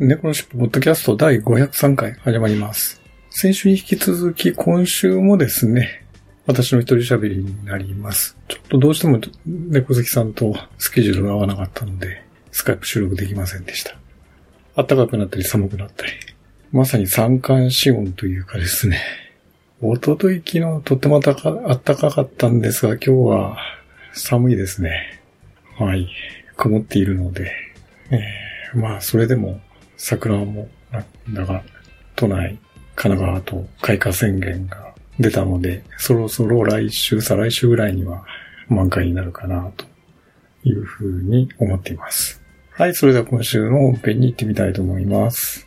猫のしっぽポッドキャスト第503回始まります。先週に引き続き今週もですね、私の一人喋りになります。ちょっとどうしても猫好きさんとスケジュールが合わなかったので、スカイプ収録できませんでした。暖かくなったり寒くなったり。まさに三寒四温というかですね。おととい昨日とても暖か暖かかったんですが、今日は寒いですね。はい。曇っているので。えーまあ、それでも桜も、だが、都内、神奈川と開花宣言が出たので、そろそろ来週、再来週ぐらいには満開になるかな、というふうに思っています。はい、それでは今週の本編に行ってみたいと思います。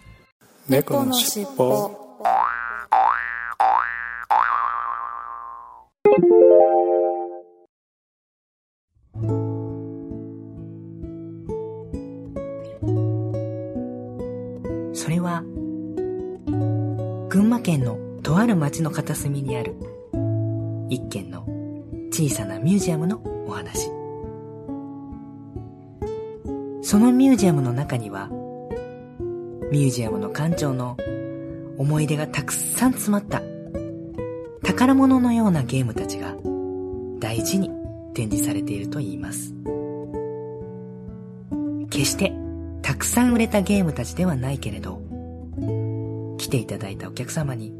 猫のしっぽそれは、群馬県のとある町の片隅にある、一軒の小さなミュージアムのお話。そのミュージアムの中には、ミュージアムの館長の思い出がたくさん詰まった、宝物のようなゲームたちが大事に展示されていると言います。決してくさん売れたゲームたちではないけれど、来ていただいたお客様に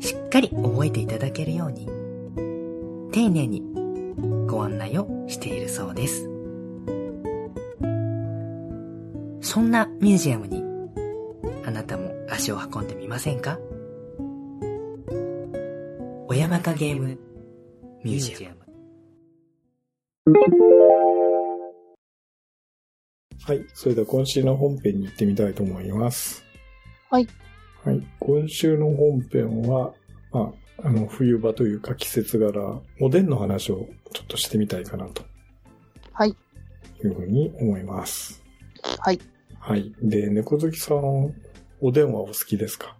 しっかり覚えていただけるように、丁寧にご案内をしているそうです。そんなミュージアムに、あなたも足を運んでみませんか？小山かゲームミュージアム。はい。それでは今週の本編に行ってみたいと思います。はい。はい。今週の本編は、まあ、あの、冬場というか季節柄、おでんの話をちょっとしてみたいかなとはいいうふうに思います。はいはい。で、猫好きさん、おでんはお好きですか？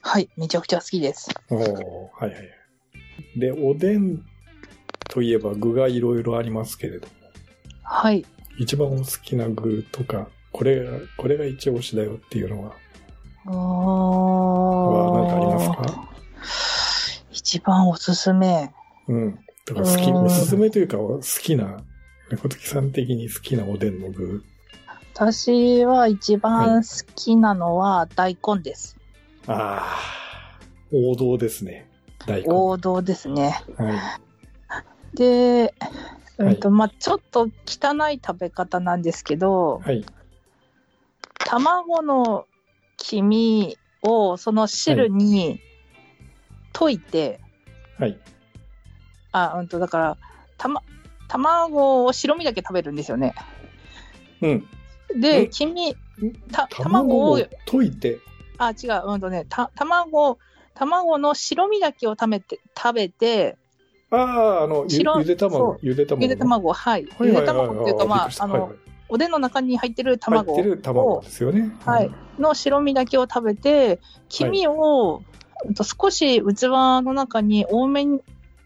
はいめちゃくちゃ好きですおーはいはいはい。で、おでんといえば具がいろいろありますけれども、はい一番お好きな具とか、これが、これが一押しだよっていうのは、あは何かありますーか？一番おすすめうん。だから好き、うんおすすめというか、好きな、猫好きさん的に好きなおでんの具。私は一番好きなのは大根です、ああ、王道ですね。大根。王道ですねはで、うんとはまあ、ちょっと汚い食べ方なんですけどい。はい。卵の黄身をその汁に溶いて、はい。あ、うんと、だから、たま、卵を白身だけ食べるんですよね。うん。で、え？黄身、た卵を、溶いて、あ、違う、うんとね、た、卵、卵の白身だけを食べて、食べて、ああ、あの、ゆ白ゆで卵ゆで卵。ゆで卵、はい。ゆで。卵っていうか、まああのおでんの中に入ってる卵入ってる卵ですよね。はい。の白身だけを食べて、黄身を、少し器の中に多めに、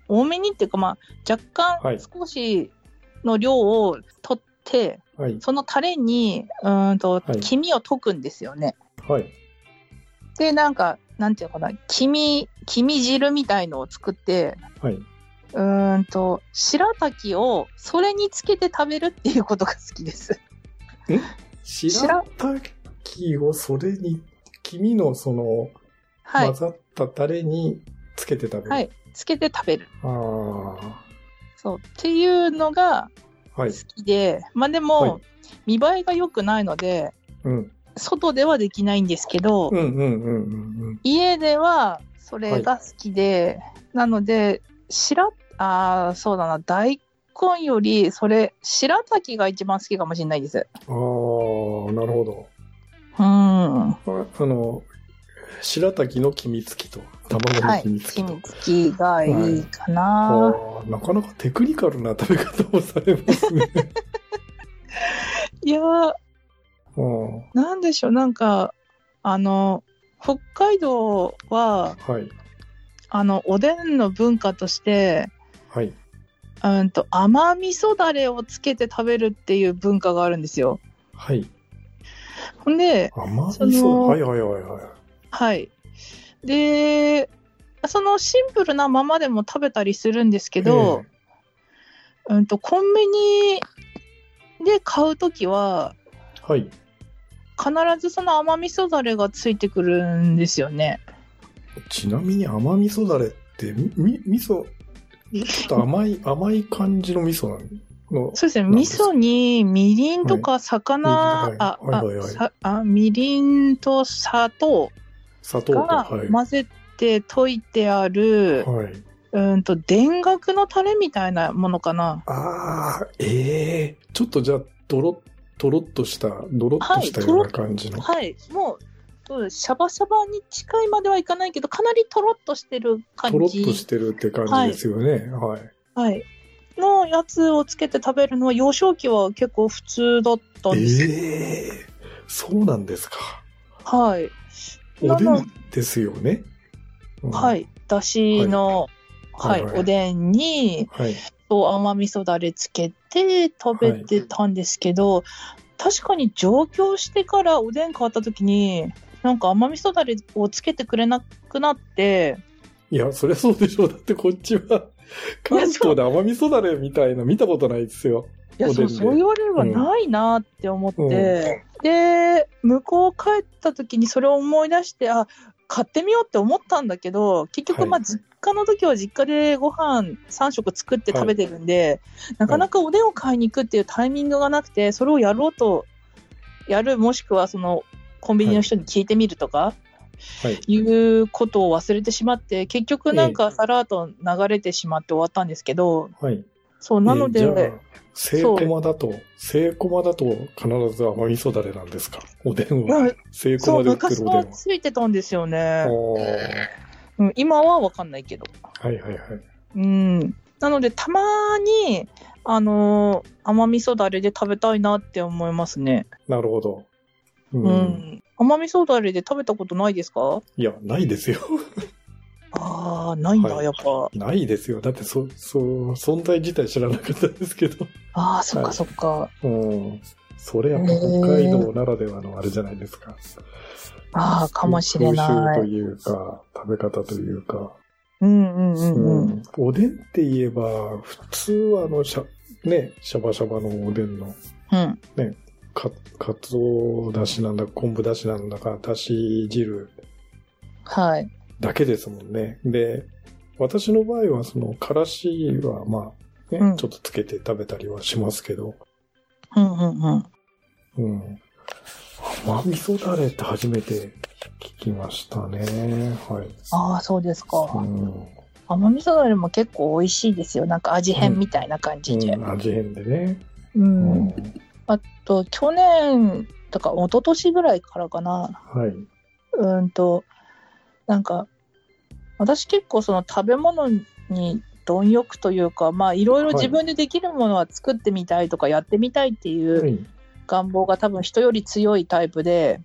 多めにっていうか、まあ、若はい干少しの量を取って、はい。そのタレに、うーんとはい、黄身を溶くんですよね。はい。で、なんか、なんていうのかな、黄身、黄身汁みたいのを作って、はい。うーんと、白滝をそれにつけて食べるっていうことが好きです。白？滝をそれに、黄身のその、はい混。ざったタレにつけて食べる。はい。つけて食べる。ああ。そう。っていうのがはい。好きで、まあでも、はい見栄えが良くないので、うん。外ではできないんですけど、家ではそれが好きで、なので、白、ああ、そうだな、大根より、それ、白滝が一番好きかもしれないです。うん。ああ、なるほど。うーあの、白滝の黄身付きと卵のはい。黄身付きと。君付きがいいかな。あーなかなかテクニカルな食べ方をされますね。いやー、うんなんでしょう、なんか、あの、北海道は、はい。あの、おでんの文化として、はい。うんと、甘味噌だれをつけて食べるっていう文化があるんですよ。はい。ほんで、甘味噌？はいはいはいはい。はい。で、そのシンプルなままでも食べたりするんですけど、うんと、コンビニで買うときは、ええはい。必ずその甘味噌だれがついてくるんですよね。ちなみに甘味噌だれって、み、味噌、ちょっと甘い、甘い感じの味噌なの？そうですね。味噌にみりんとか魚、はいあ、はいはいはいあみりんと砂糖砂糖と、がはい。混ぜて溶いてある、はい。うんと、田楽のタレみたいなものかな。ああ、ええちょっとじゃあ、ドロッ、とろっとした、ドロッとしたはいような感じの。はい。もう、そうですシャバシャバに近いまではいかないけど、かなりとろっとしてる感じ。とろっとしてるって感じですよね。はい。はい。のやつをつけて食べるのは、幼少期は結構普通だったんですよ。ええそうなんですか。はい。おでんですよね。うんはい。だしの、はいい、ははいはいおでんに、はい。甘味噌だれつけて食べてたんですけど、確かに上京してからおでん変わった時に、なんか甘味噌だれをつけてくれなくなって、いや、そりゃそうでしょう。だってこっちは、関東で甘味噌だれみたいな見たことないですよ。いや、そう、そう言われればないなって思って、で、向こう帰った時にそれを思い出して、あ、買ってみようって思ったんだけど、結局、はい。まあ、実家の時は実家でご飯3食作って食べてるんで、なかなかおでんを買いに行くっていうタイミングがなくて、それをやろうと、やる、もしくはその、コンビニの人に聞いてみるとか、はい。いうことを忘れてしまって、結局なんかさらっと流れてしまって終わったんですけど、はい。そう、なのえーじゃで、あ、セイコマだと、セイコマだと必ず甘味噌だれなんですか？おでんは。セイコマで売って昔るおでんは。はついてたんですよね。今はわかんないけど。はいはいはい。うん。なので、たまに、あのー甘味噌だれで食べたいなって思いますね。なるほど。う。うんん。甘味噌だれで食べたことないですか？いや、ないですよ。ああ、ないんだ、はいやっぱ。ないですよ。だって、そ、そう、存在自体知らなかったですけど。ああ、そっかはいそっか。うん。それやっぱ北海道ならではのあれじゃないですか。ああ、かもしれな風習とい。いうか、食べ方というか。うんうんうんうん。うんおでんって言えば、普通はあの、しゃ、ね、シャバシャバのおでんの、うん。か、かつおだしなんだか、昆布だしなんだか、だし汁はい。だけですもんね。で、私の場合は、その、からしは、まあ、ね、うんちょっとつけて食べたりはしますけど、うんうんうん。うん。甘味噌だれって初めて聞きましたね。はい。ああ、そうですか。うん。甘味噌だれも結構美味しいですよ。なんか味変みたいな感じで。うん味変でね。う。うんあと、去年とか、一昨年ぐらいからかな。はい。うんと、なんか、私結構その食べ物に貪欲というか、まあいろいろ自分でできるものは作ってみたいとかやってみたいっていうはい。願望が多分人より強いタイプで、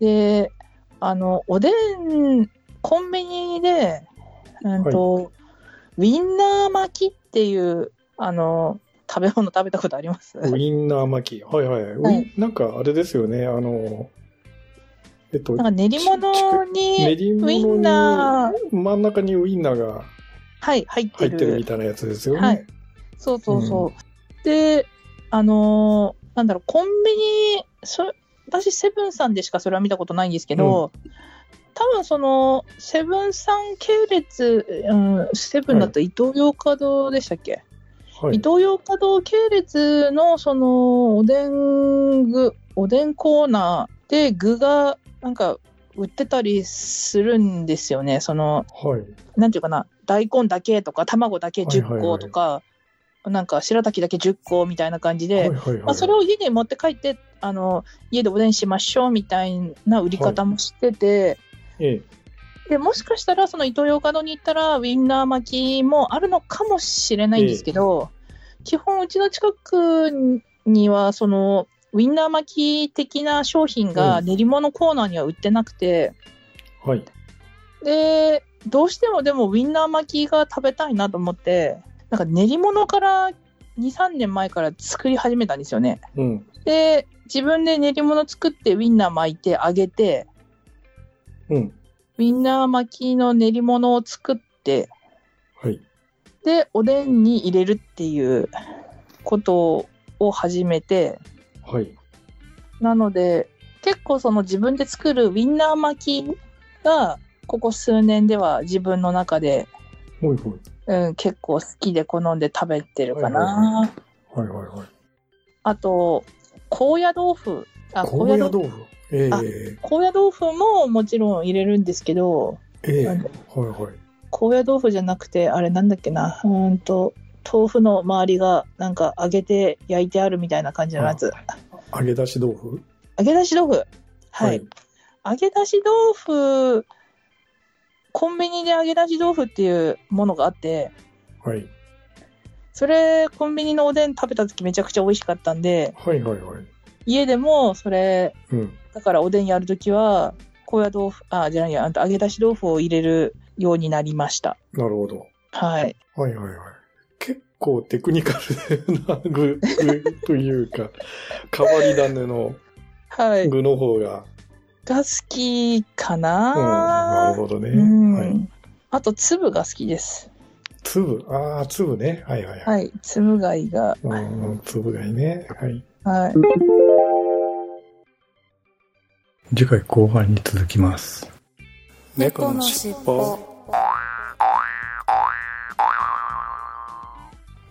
で、あの、おでん、コンビニで、うんと、ウィンナー巻きっていう、あの、食べ物食べたことあります？ウインナー巻き。はいはい。ウィンなんかあれですよね。あの、えっと、なんか練り物に、ウィン物ナー、に真ん中にウインナーがはい、入ってる。入ってるみたいなやつですよね。はいそうそうそう。で、あのーなんだろう、コンビニ、そ私、セブンさんでしかそれは見たことないんですけど、多分その、セブンさん系列、うん、セブンだと伊東洋華堂でしたっけ、はい。伊東洋華堂系列のその、おでん具、おでんコーナーで具が、なんか、売ってたりするんですよね。その、はい。なんていうかな、大根だけとか、卵だけ10個とか、なんか白滝だけ10個みたいな感じで、はいはいはい。まあ、それを家に持って帰ってあの、家でおでんしましょうみたいな売り方もしてて、えで、もしかしたら、そのイトーヨーカドーに行ったら、ウィンナー巻きもあるのかもしれないんですけど、基本、うちの近くには、その、ウィンナー巻き的な商品が練り物コーナーには売ってなくて、はい。で、どうしてもでもウィンナー巻きが食べたいなと思って、なんか練り物から2、3年前から作り始めたんですよね。うん。で、自分で練り物作ってウィンナー巻いて揚げて、うん。ウィンナー巻きの練り物を作って、はい。で、おでんに入れるっていうことを始めて、はい。なので、結構その自分で作るウィンナー巻きが、ここ数年では自分の中で、ほいほい。うん、結構好きで好んで食べてるかはいはいな。はいはいはい。あと、高野豆腐。あ、高野豆腐。ええあ高野豆腐ももちろん入れるんですけど、ええなんだはいはい。高野豆腐じゃなくて、あれなんだっけな、うーんと、豆腐の周りがなんか揚げて焼いてあるみたいな感じのやつ。揚げ出し豆腐？揚げ出し豆腐。はい。。揚げ出し豆腐、コンビニで揚げ出し豆腐っていうものがあって、はい。それ、コンビニのおでん食べた時めちゃくちゃ美味しかったんで、はいはいはい。家でもそれ、うん。だからおでんやるときは、高野豆腐、あ、じゃないや、揚げ出し豆腐を入れるようになりました。なるほど。はい。はいはいはい。結構テクニカルな具、具というか、変わり種のはい。具の方が、が好きかうん、ななるほどね。うんはい。あと、粒が好きです。粒、ああ、粒ね。はいはいはい。はい。粒貝が。うん、粒がいいね。はい。はい。次回後半に続きます。猫のしっぽ。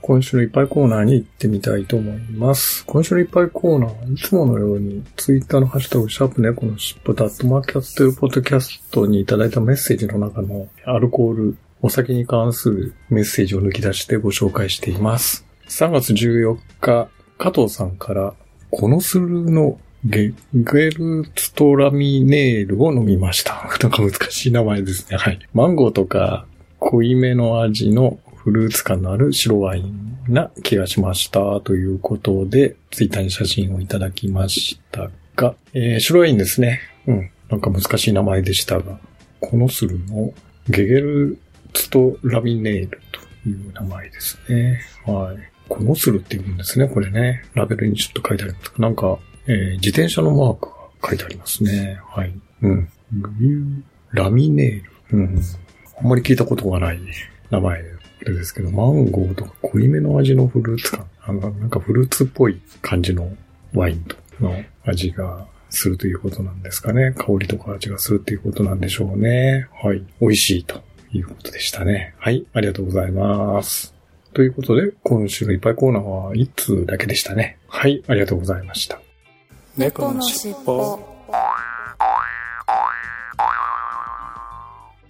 今週のいっぱいコーナーに行ってみたいと思います。今週のいっぱいコーナーはいつものようにツイッターのハッシュタグシャープ猫のしっぽとアットマークやってるポッドキャストにいただいたメッセージの中のアルコール、お酒に関するメッセージを抜き出してご紹介しています。3月14日、加藤さんから、このスルのゲゲルツトラミネールを飲みました。なんか難しい名前ですね。はい。マンゴーとか濃いめの味のフルーツ感のある白ワインな気がしました。ということで、ツイッターに写真をいただきましたが、えー白ワインですね。うん。なんか難しい名前でしたが、このスルのゲゲルツトラミネールという名前ですね。はい。このスルって言うんですね、これね。ラベルにちょっと書いてあります。なんか、えー自転車のマークが書いてありますね。はい。うん。グリューラミネール。うん。あんまり聞いたことがない名前ですけど、マンゴーとか濃いめの味のフルーツ感。あのなんかフルーツっぽい感じのワインの味がするということなんですかね。香りとか味がするということなんでしょうね。はい。美味しいということでしたね。はい。ありがとうございます。ということで、今週のいっぱいコーナーは1通だけでしたね。はい。ありがとうございました。猫のしっぽ。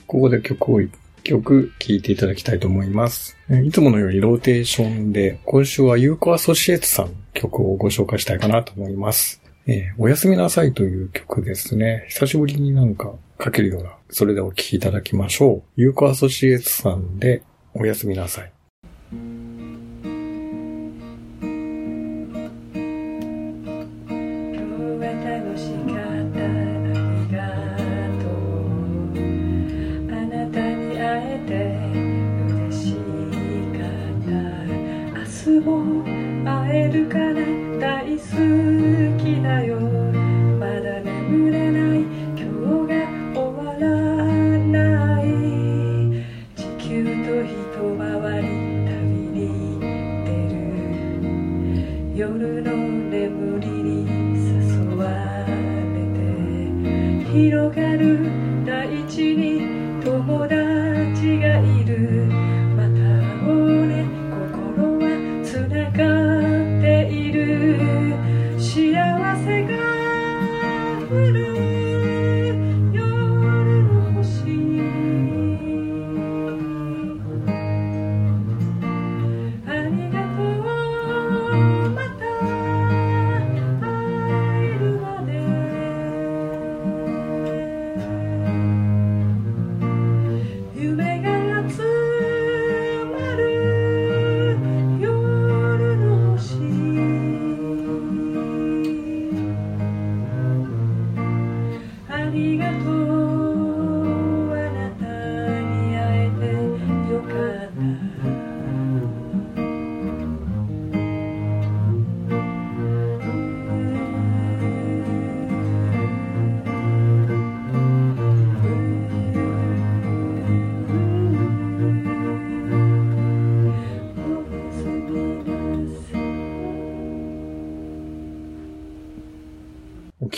ここで曲を一曲聴いていただきたいと思います。いつものようにローテーションで、今週はユーコアソシエーツさん曲をご紹介したいかなと思います。えーおやすみなさいという曲ですね。久しぶりになんかかけるような、それでお聴きいただきましょう。ユーコアソシエーツさんで、おやすみなさい。る大地に友達がいる。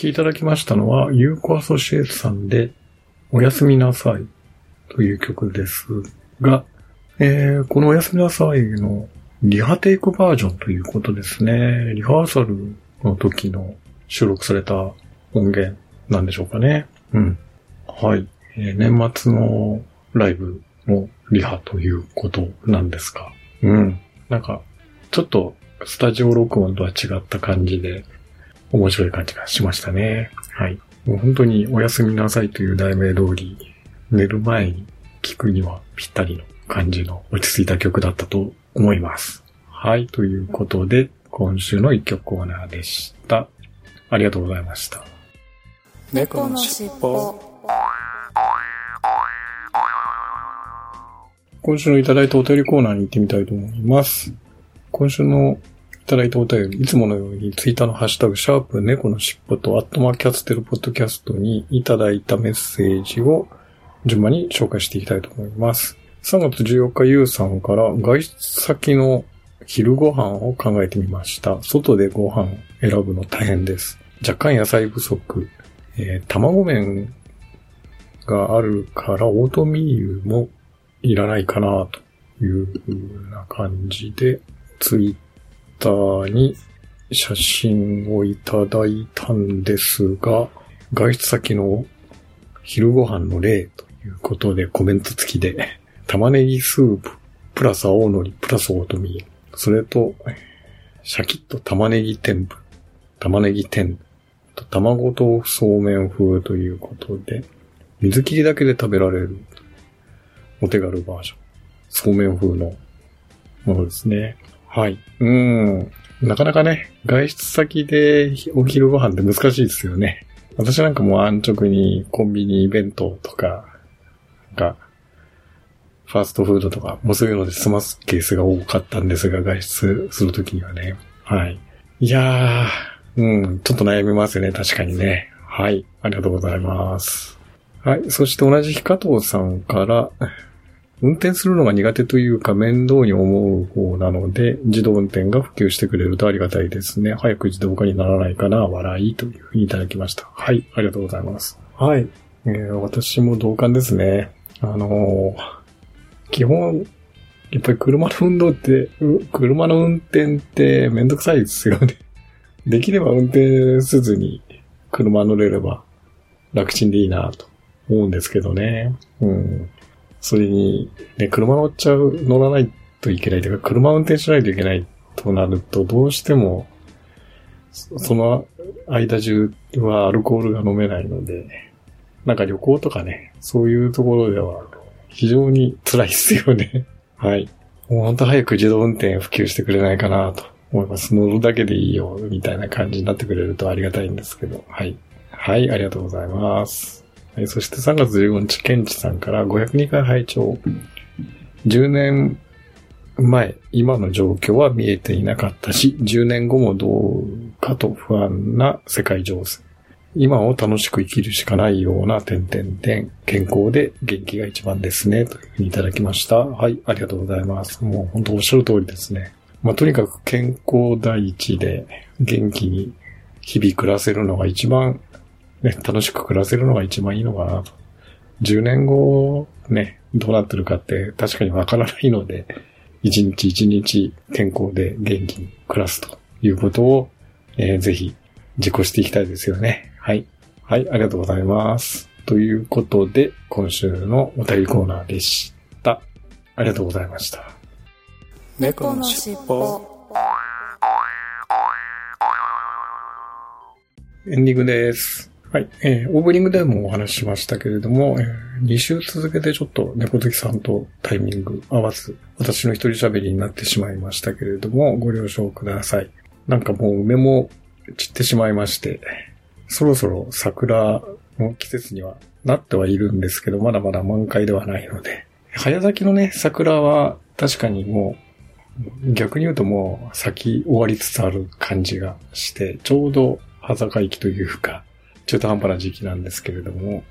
きいただきましたのは、ユーコアソシエイトさんで、おやすみなさいという曲ですが、えー、このおやすみなさいのリハテイクバージョンということですね。リハーサルの時の収録された音源なんでしょうかね。うん。はい。えー年末のライブのリハということなんですが。うん。なんか、ちょっとスタジオ録音とは違った感じで、面白い感じがしましたね。はい。もう本当におやすみなさいという題名通り、寝る前に聴くにはぴったりの感じの落ち着いた曲だったと思います。はい。ということで、今週の一曲コーナーでした。ありがとうございました。猫のしっぽ今週のいただいたお便りコーナーに行ってみたいと思います。今週のいただいたお便り、いつものようにツイッターのハッシュタグ、シャープ猫のしっぽとアットマーキャステルポッドキャストにいただいたメッセージを順番に紹介していきたいと思います。3月14日、ゆうさんから外出先の昼ご飯を考えてみました。外でご飯選ぶの大変です。若干野菜不足、えー卵麺があるからオートミールもいらないかなという風な感じで、ツイッターに写真をいただいたんですが、外出先の昼ご飯の例ということでコメント付きで、玉ねぎスープ、プラス青のり、プラスオートミール、それと、シャキッと玉ねぎ天ぷ、玉ねぎ天、と卵豆腐そうめん風ということで、水切りだけで食べられるお手軽バージョン。そうめん風のものですね。はい。うん。なかなかね、外出先でお昼ご飯って難しいですよね。私なんかもう安直にコンビニ弁当とか、なんか、ファーストフードとか、もうそういうので済ますケースが多かったんですが、外出するときにはね。はい。いやー、うん、ちょっと悩みますよね、確かにね。はい。ありがとうございます。はい。そして同じ日加藤さんから、運転するのが苦手というか面倒に思う方なので、自動運転が普及してくれるとありがたいですね。早く自動化にならないかな、笑いというふうにいただきました。はい。ありがとうございます。はい。えー私も同感ですね。あのー基本、やっぱり車の運動って、う車の運転ってめんどくさいですよね。できれば運転せずに車乗れれば楽ちんでいいなと思うんですけどね。うん。それに、ね、車乗っちゃう、乗らないといけないというか、車運転しないといけないとなると、どうしても、その間中はアルコールが飲めないので、なんか旅行とかね、そういうところでは非常に辛いですよね。はい。もう本当早く自動運転普及してくれないかなと思います。乗るだけでいいよ、みたいな感じになってくれるとありがたいんですけど。はい。はい、ありがとうございます。はい、そして3月15日、ケンチさんから502回拝聴10年前、今の状況は見えていなかったし、10年後もどうかと不安な世界情勢。今を楽しく生きるしかないような点々点、健康で元気が一番ですね、というふうにいただきました。はい、ありがとうございます。もう本当おっしゃる通りですね。まあ、とにかく健康第一で元気に日々暮らせるのが一番、ね、楽しく暮らせるのが一番いいのかなと。10年後、ね、どうなってるかって確かにわからないので、一日一日健康で元気に暮らすということを、えーぜひ実行していきたいですよね。はい。はい、ありがとうございます。ということで、今週のお便りコーナーでした。ありがとうございました。猫のしっぽエンディングです。はい。えーオープニングでもお話ししましたけれども、え2週続けてちょっと猫好きさんとタイミング合わず、私の一人喋りになってしまいましたけれども、ご了承ください。なんかもう梅も散ってしまいまして、そろそろ桜の季節にはなってはいるんですけど、まだまだ満開ではないので、早咲きのね、桜は確かにもう、逆に言うともう咲き終わりつつある感じがして、ちょうど葉坂行きというか、中途半端な時期なんですけれども、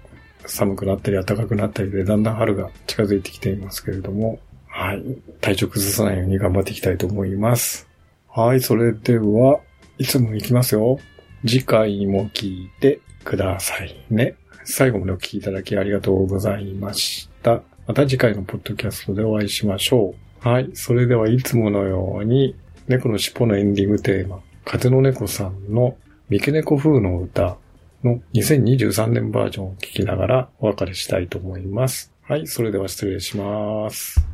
寒くなったり暖かくなったりで、だんだん春が近づいてきていますけれども、はい。体調崩さないように頑張っていきたいと思います。はい。それでは、いつも行きますよ。次回も聞いてくださいね。最後までお聞きいただきありがとうございました。また次回のポッドキャストでお会いしましょう。はい。それではいつものように、猫の尻尾のエンディングテーマ、風の猫さんの三毛猫風の歌の2023年バージョンを聞きながらお別れしたいと思います。はい。それでは失礼します。